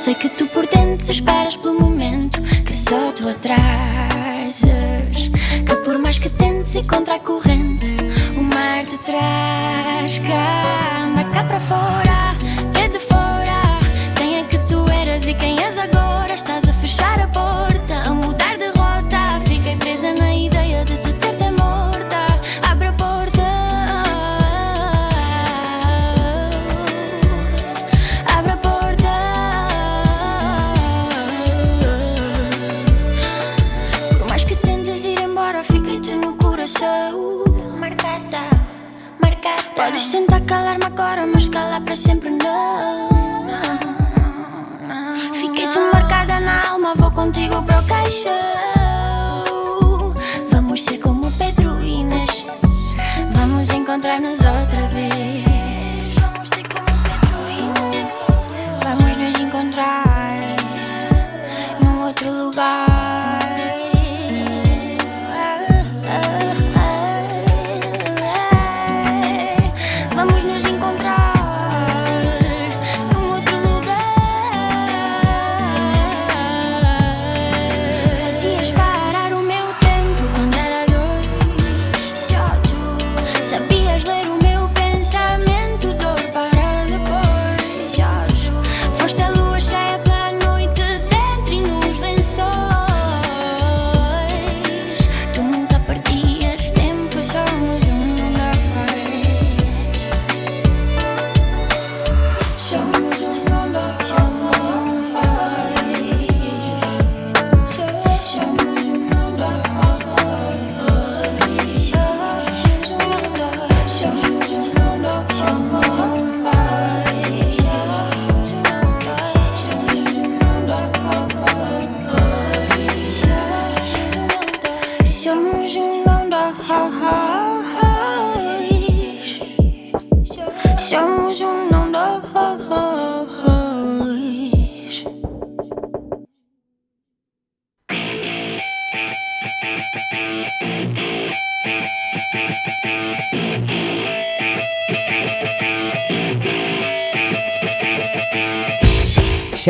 sei que tu por dentro esperas pelo momento que só tu atrasas. Que por mais que tentes e contra a corrente, o mar te traz cá. Anda cá para fora, vê de fora. Quem é que tu eras e quem és agora? Estás a fechar a porta, calar-me agora, mas calar para sempre não. Fiquei-te marcada na alma, vou contigo para o caixão.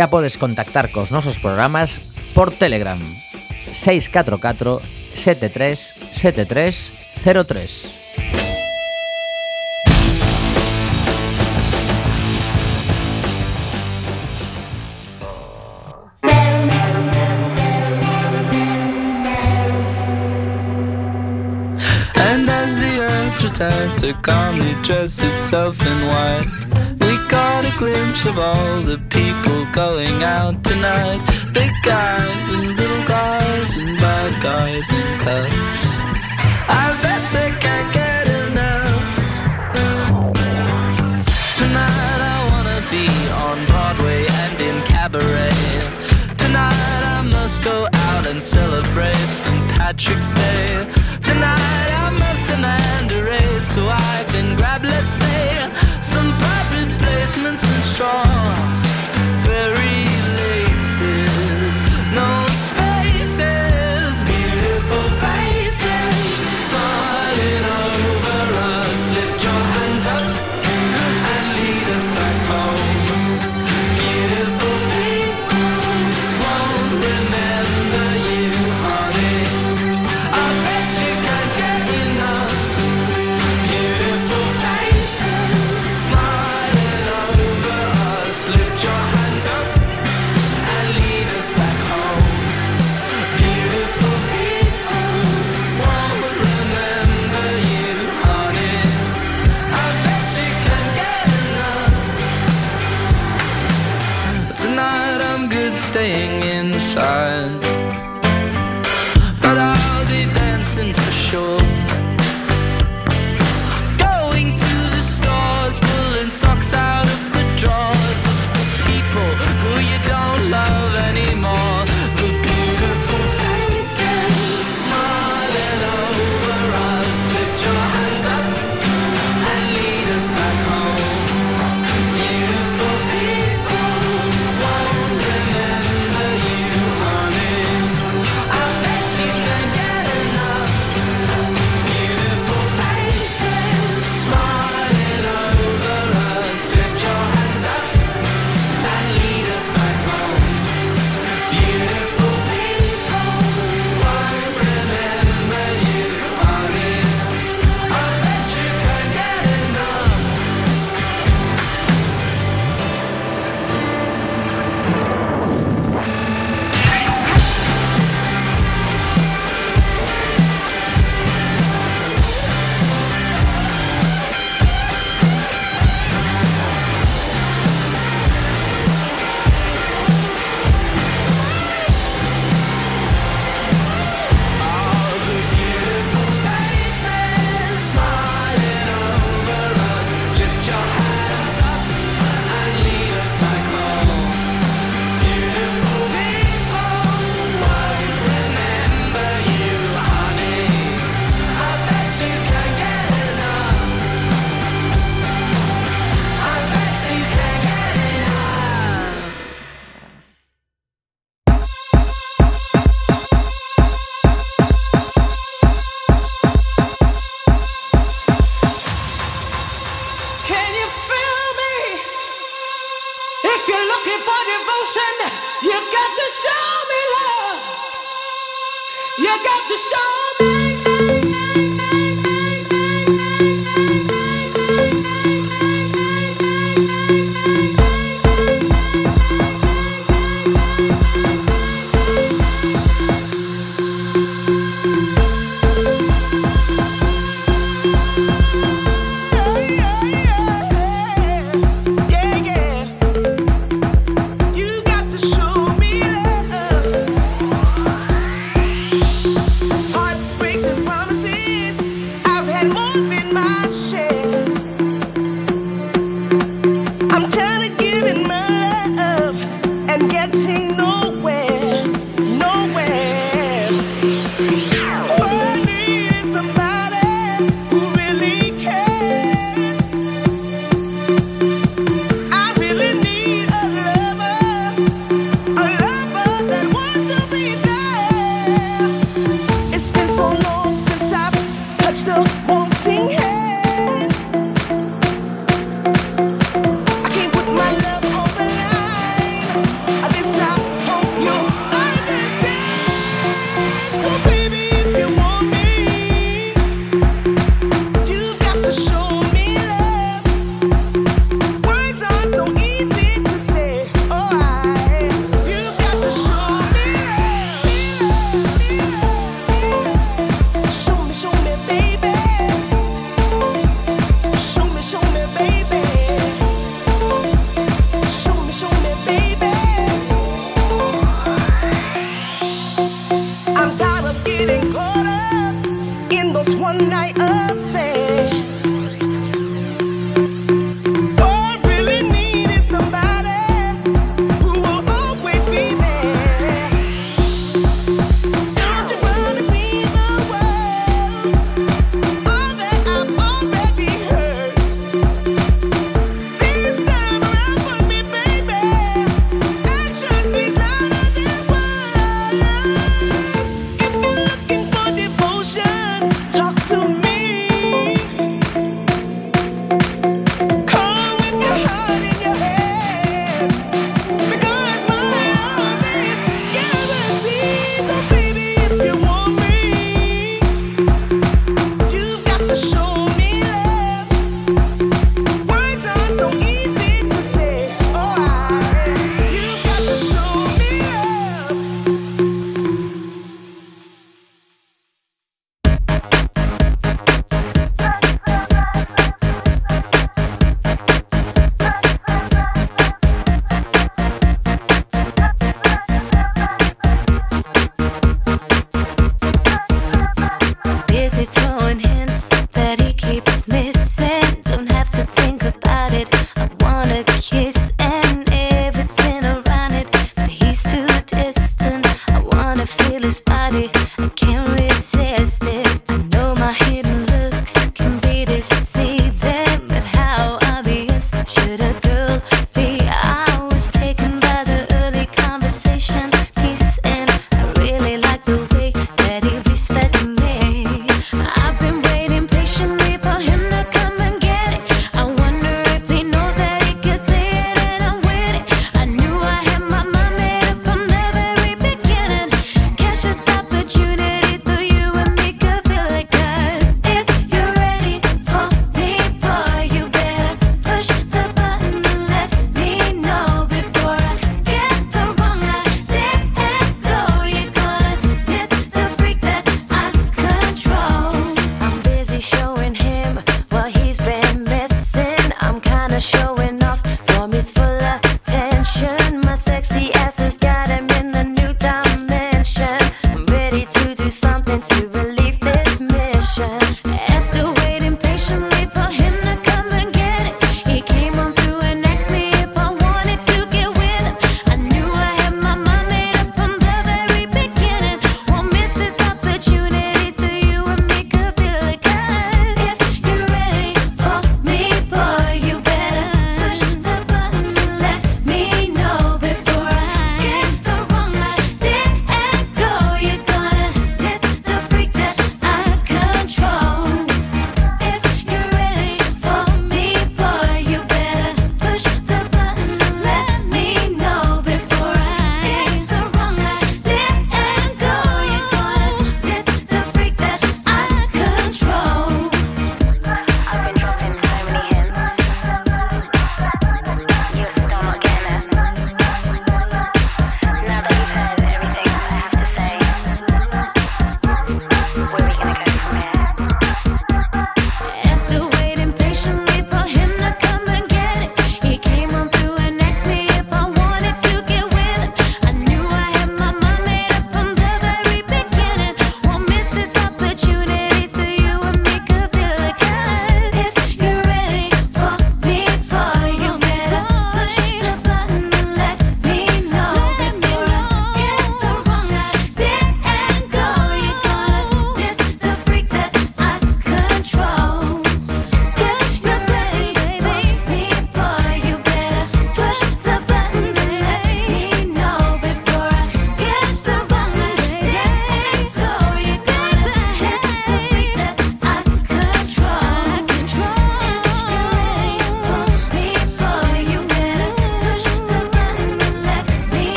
xa podes contactar cos nosos programas por Telegram. 644 73 73 03 to itself in white. caught a glimpse of all the people going out tonight. Big guys and little guys and bad guys and cubs. I bet they can't get enough. Tonight I wanna be on Broadway and in cabaret. Tonight I must go out and celebrate St. Patrick's Day. Tonight I must demand a raise so I basements and strong.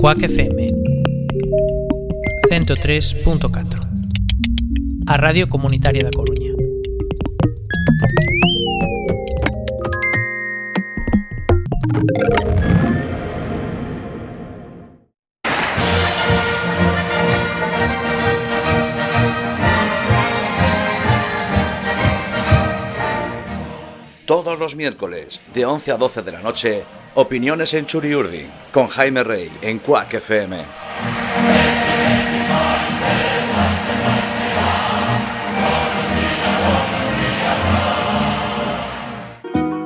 Cuac FM 103.4 A Radio Comunitaria da Coruña. Todos los miércoles, de 11 a 12 de la noche, Opiniones en Churiurdi con Jaime Rey en Cuac FM.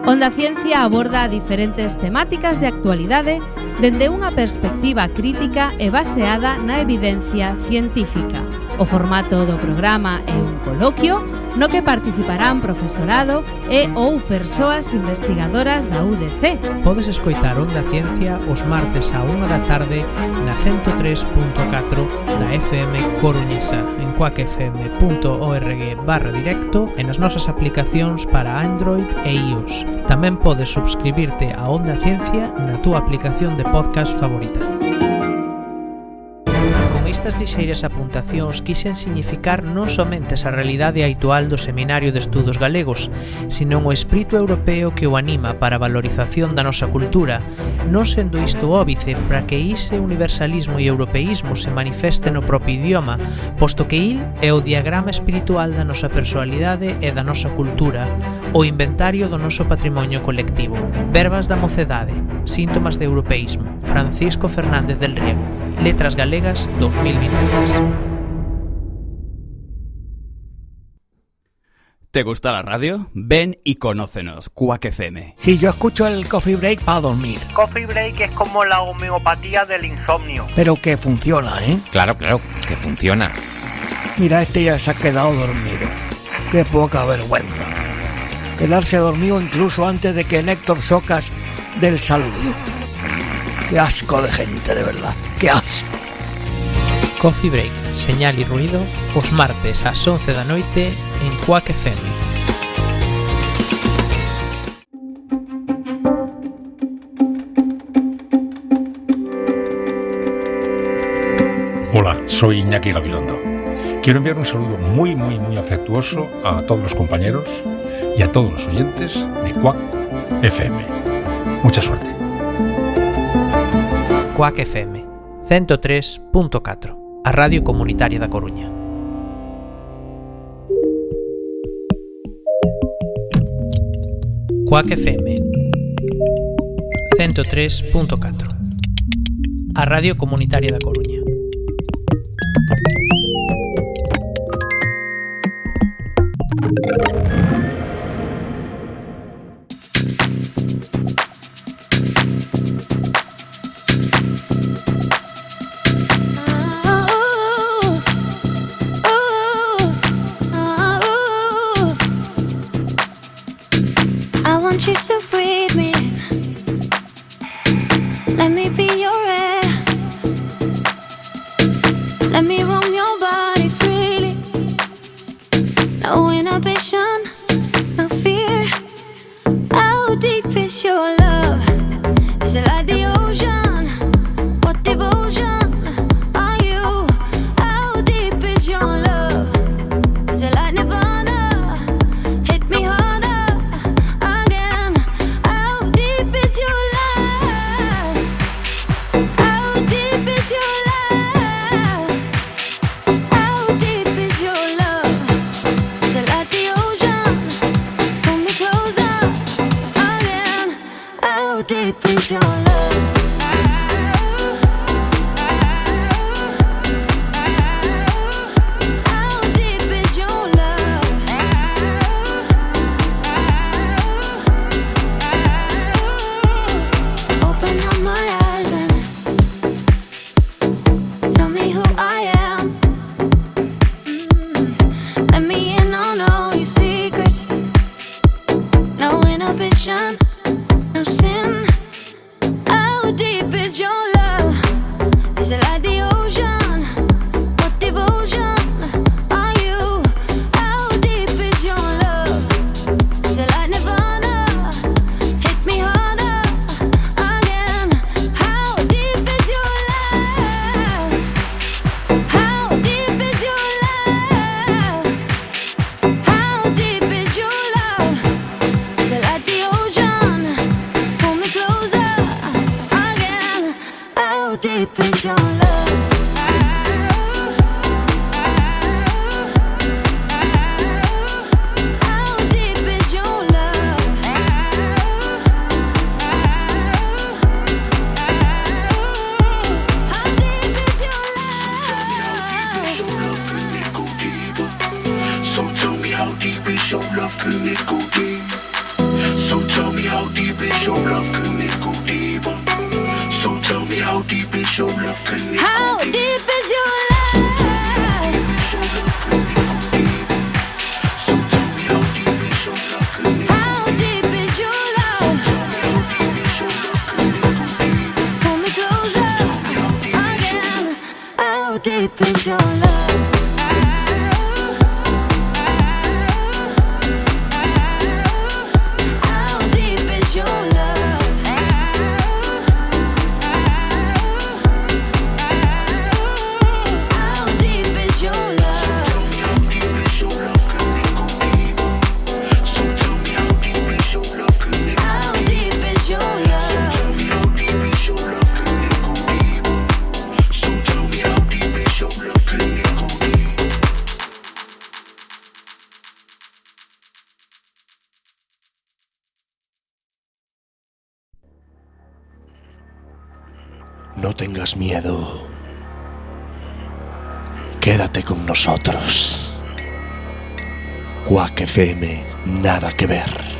Onda Ciencia aborda diferentes temáticas de actualidade dende unha perspectiva crítica e baseada na evidencia científica. O formato do programa é un coloquio no que participarán profesorado e ou persoas investigadoras da UDC. Podes escoitar Onda Ciencia os martes a 1 da tarde na 103.4 da FM Coruñesa en cuacfm.org barra directo e nas nosas aplicacións para Android e iOS. Tamén podes subscribirte a Onda Ciencia na túa aplicación de podcast favorita estas lixeiras apuntacións quixen significar non somente a realidade habitual do Seminario de Estudos Galegos, senón o espírito europeo que o anima para a valorización da nosa cultura, non sendo isto óbice para que ise universalismo e europeísmo se manifeste no propio idioma, posto que il é o diagrama espiritual da nosa personalidade e da nosa cultura, o inventario do noso patrimonio colectivo. Verbas da mocedade, síntomas de europeísmo, Francisco Fernández del Riego. Letras Galegas 2023. ¿Te gusta la radio? Ven y conócenos, Quack FM. Sí, yo escucho el coffee break para dormir. Coffee break es como la homeopatía del insomnio. Pero que funciona, ¿eh? Claro, claro, que funciona. Mira, este ya se ha quedado dormido. Qué poca vergüenza. Quedarse dormido incluso antes de que Néctor Socas del saludo. Qué asco de gente, de verdad. Qué asco. Coffee Break, señal e ruido, os martes ás 11 da noite en Quack FM. Hola, soy Iñaki Gabilondo. Quiero enviar un saludo muy, muy, muy afectuoso a todos los compañeros y a todos los oyentes de Quack FM. Mucha suerte. Quack FM 103.4 A Radio Comunitaria da Coruña. Quack FM 103.4 A Radio Comunitaria da Coruña Quédate con nosotros. Quack FM, nada que ver.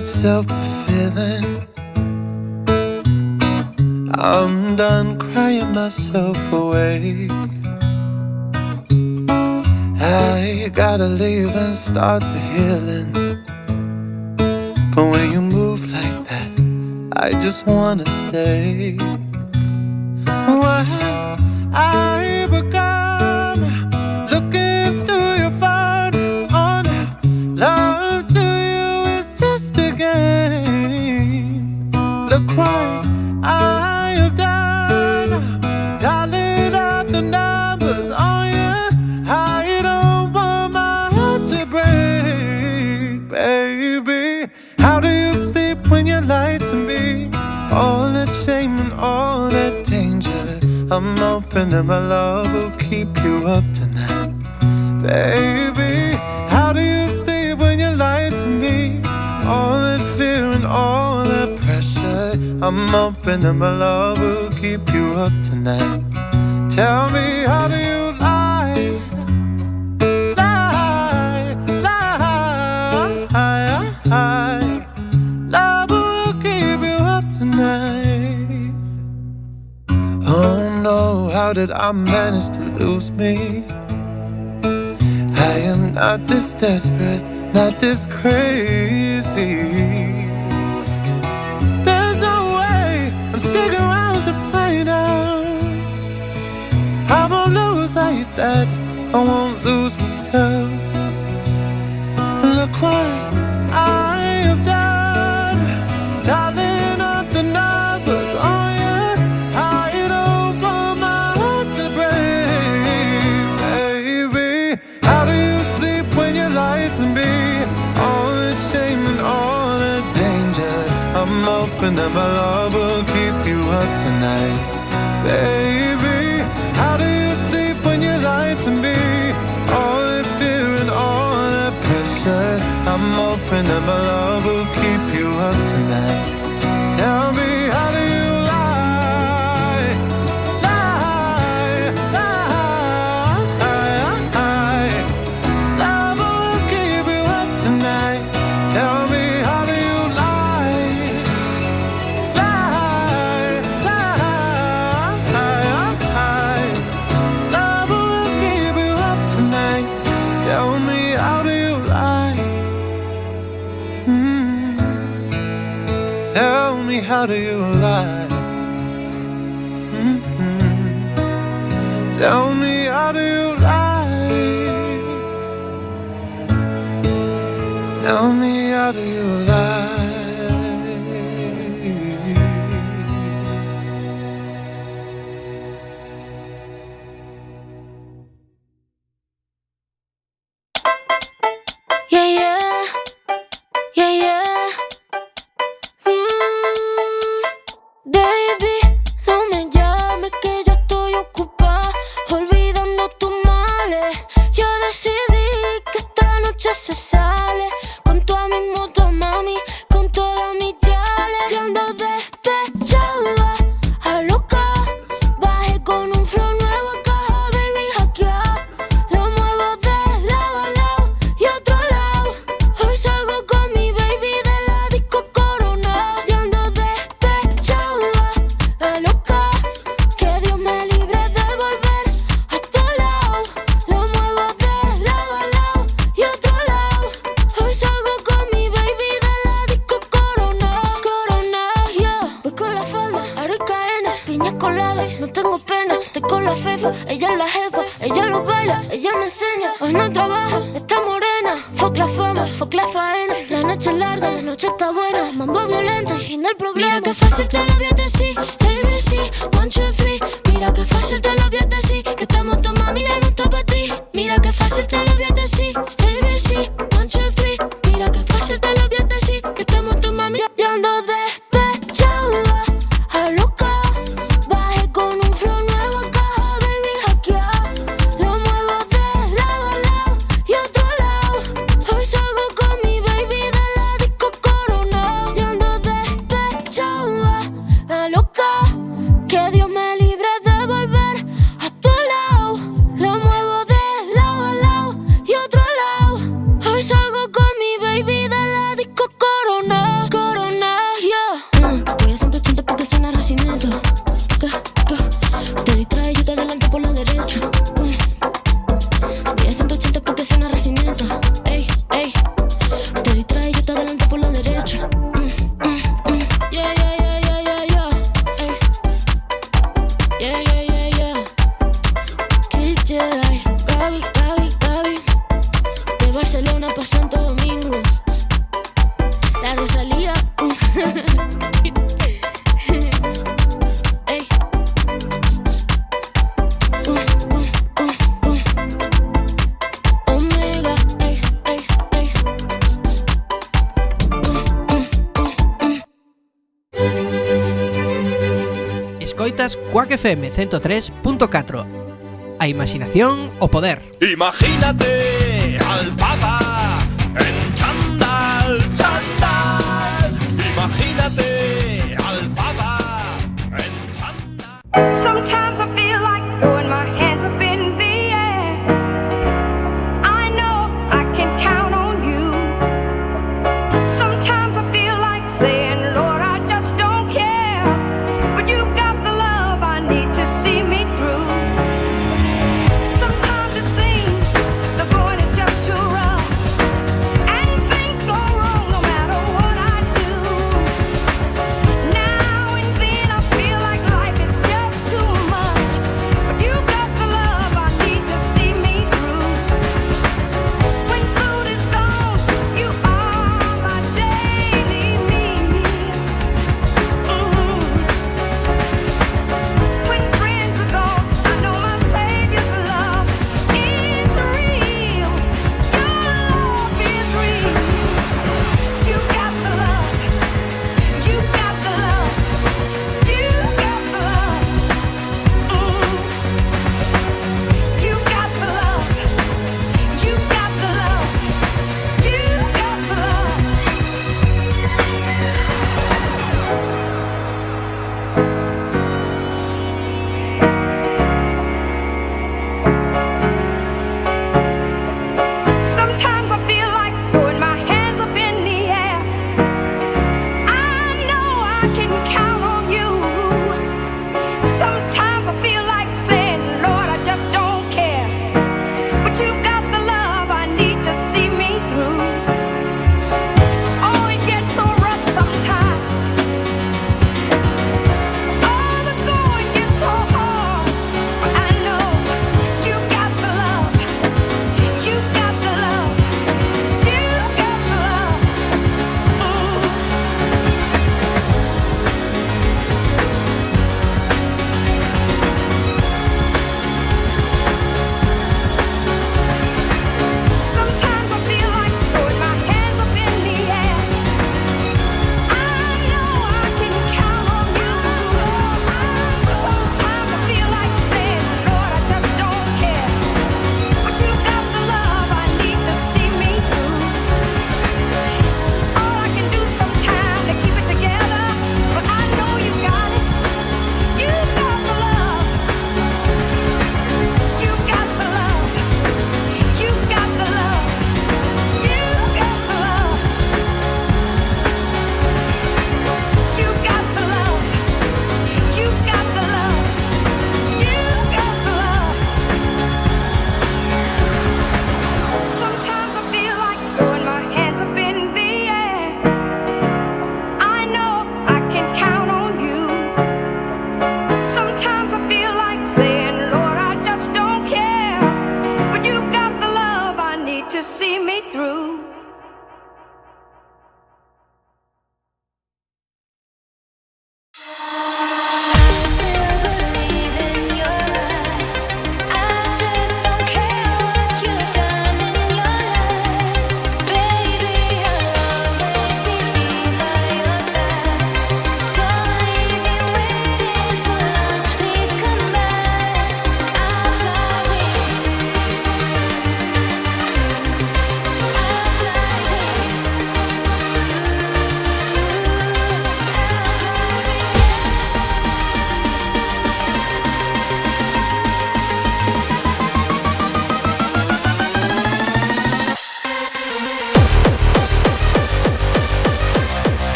not self fulfilling. I'm done crying myself away. I gotta leave and start the healing. But when you move like that, I just wanna stay. to me. Oh, all in fear and all the pressure I'm open and my love. out of your escoitas Quack FM 103.4 A imaginación o poder. Imagínate al Papa en chandal, chandal Imagínate al Papa en chandal Sometimes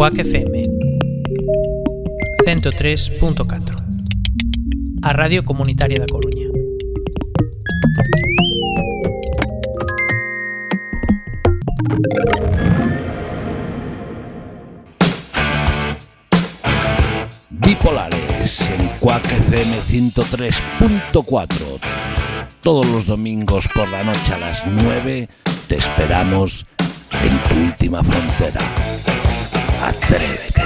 Quack FM 103.4 A Radio Comunitaria da Coruña. Bipolares en Quack FM 103.4 Todos los domingos por la noche a las 9 te esperamos en tu última frontera. Atrévete.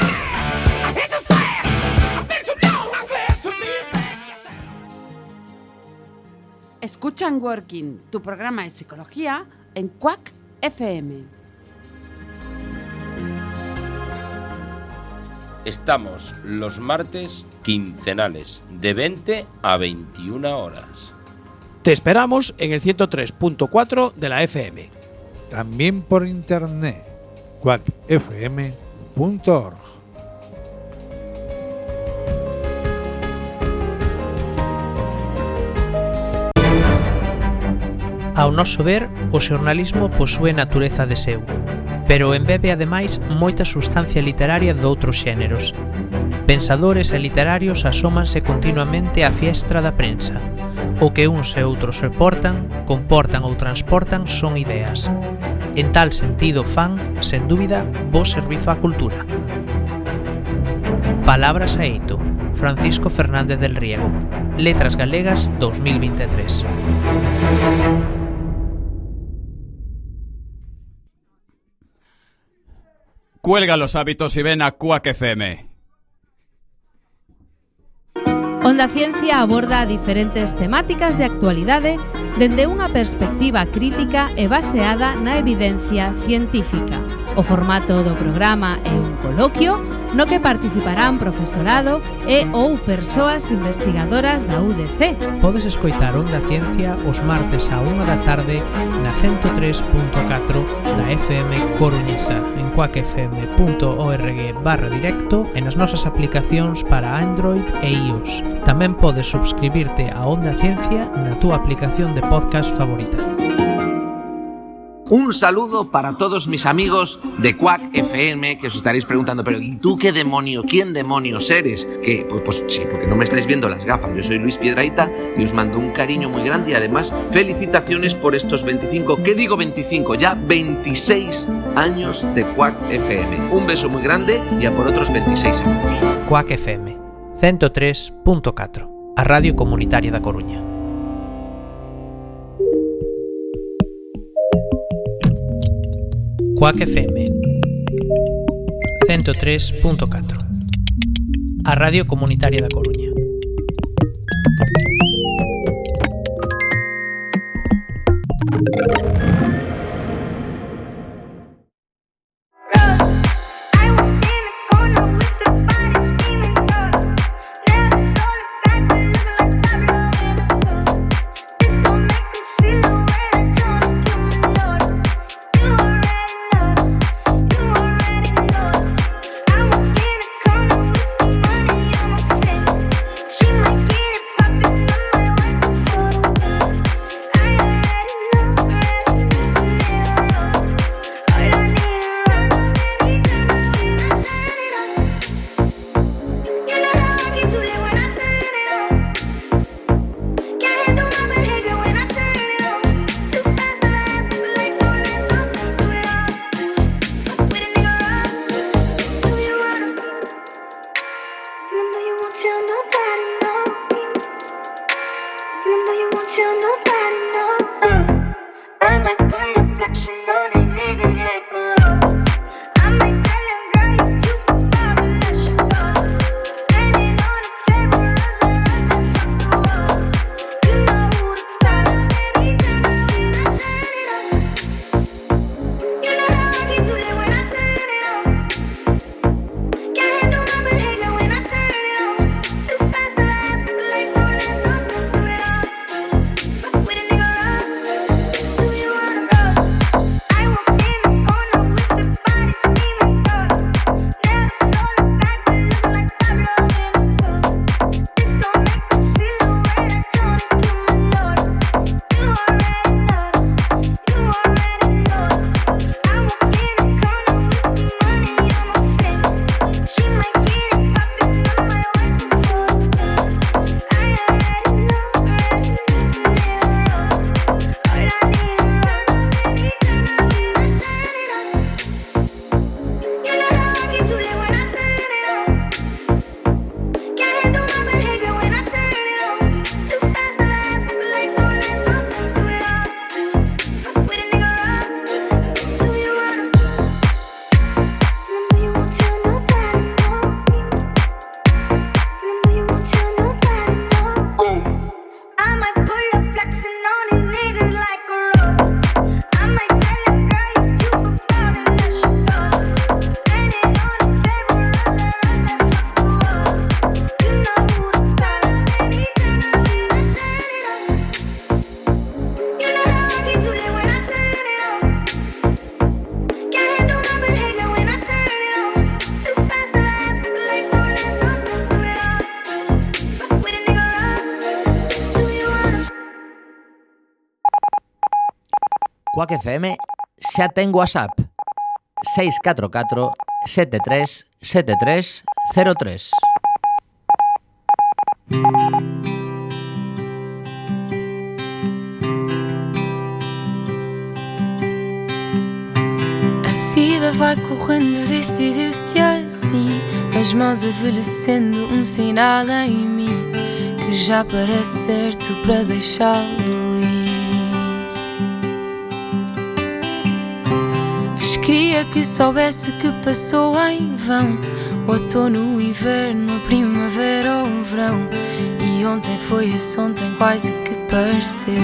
Escuchan Working, tu programa de psicología en Quack FM. Estamos los martes quincenales de 20 a 21 horas. Te esperamos en el 103.4 de la FM. También por internet, quackfm.com. www.radiomaria.org. Ao noso ver, o xornalismo posúe natureza de seu, pero embebe ademais moita substancia literaria de outros xéneros. Pensadores e literarios asómanse continuamente á fiestra da prensa. O que uns e outros reportan, comportan ou transportan son ideas. En tal sentido fan, sen dúbida, vos servizo a cultura. Palabras a eito, Francisco Fernández del Riego. Letras Galegas 2023. Cuelga los hábitos y ven a Cuac FM. Onda Ciencia aborda diferentes temáticas de actualidade dende unha perspectiva crítica e baseada na evidencia científica. O formato do programa é un coloquio no que participarán profesorado e ou persoas investigadoras da UDC. Podes escoitar Onda Ciencia os martes a 1 da tarde na 103.4 da FM Coruñesa en coacfm.org barra directo e nas nosas aplicacións para Android e iOS. Tamén podes subscribirte a Onda Ciencia na túa aplicación de podcast favorita. Un saludo para todos mis amigos de Quack FM que os estaréis preguntando, pero ¿y tú qué demonio? ¿Quién demonios eres? Que pues, pues sí, porque no me estáis viendo las gafas. Yo soy Luis Piedraita y os mando un cariño muy grande y además felicitaciones por estos 25, ¿qué digo 25? Ya 26 años de Quack FM. Un beso muy grande y a por otros 26 años. Quack FM 103.4 A Radio Comunitaria da Coruña. Quack FM 103.4 A Radio Comunitaria da Coruña Quack FM xa ten WhatsApp 644 73 73 03. A vida vai correndo, decidiu-se assim. As mãos envelhecendo, um sinal em mim que já parece certo para deixá-lo Queria que soubesse que passou em vão. outono, o inverno, a primavera ou o verão. E ontem foi esse ontem quase que pareceu.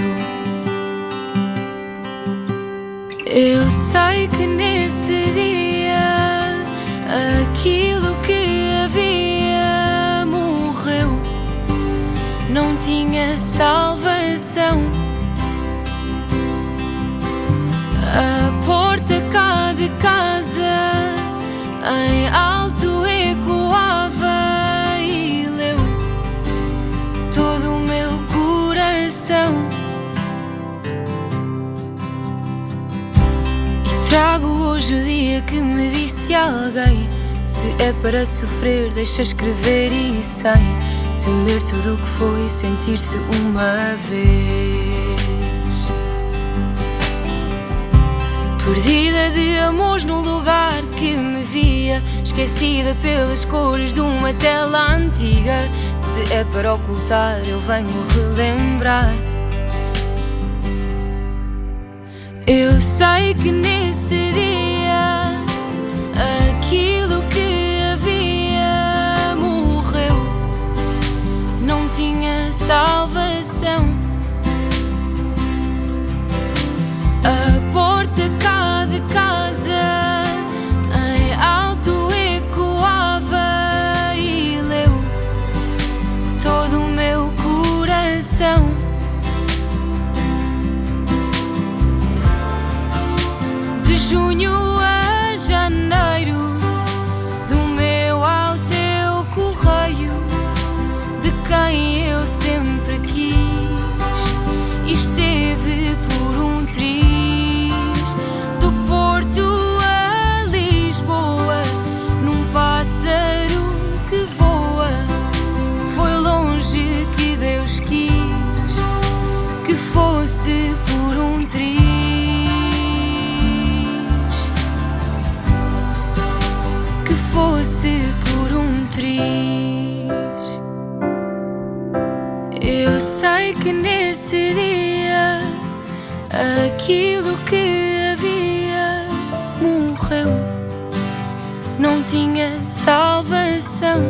Eu sei que nesse dia aquilo que havia morreu, não tinha salvação. A em alto ecoava e leu todo o meu coração. E trago hoje o dia que me disse alguém: Se é para sofrer, deixa escrever e sem temer tudo o que foi sentir-se uma vez. Perdida de amores num lugar que me via Esquecida pelas cores de uma tela antiga. Se é para ocultar eu venho relembrar. Eu sei que nesse dia Aquilo que havia morreu. Não tinha salvação Monica. Eu sei que nesse dia aquilo que havia morreu, não tinha salvação.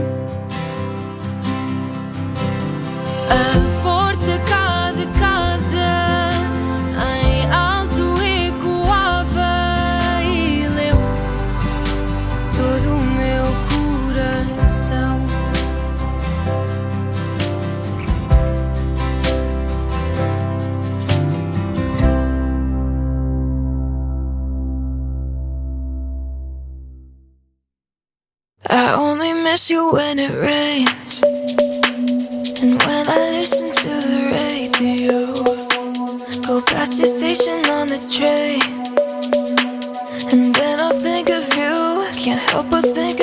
Miss you when it rains. And when I listen to the radio, go past your station on the train. And then I'll think of you. I can't help but think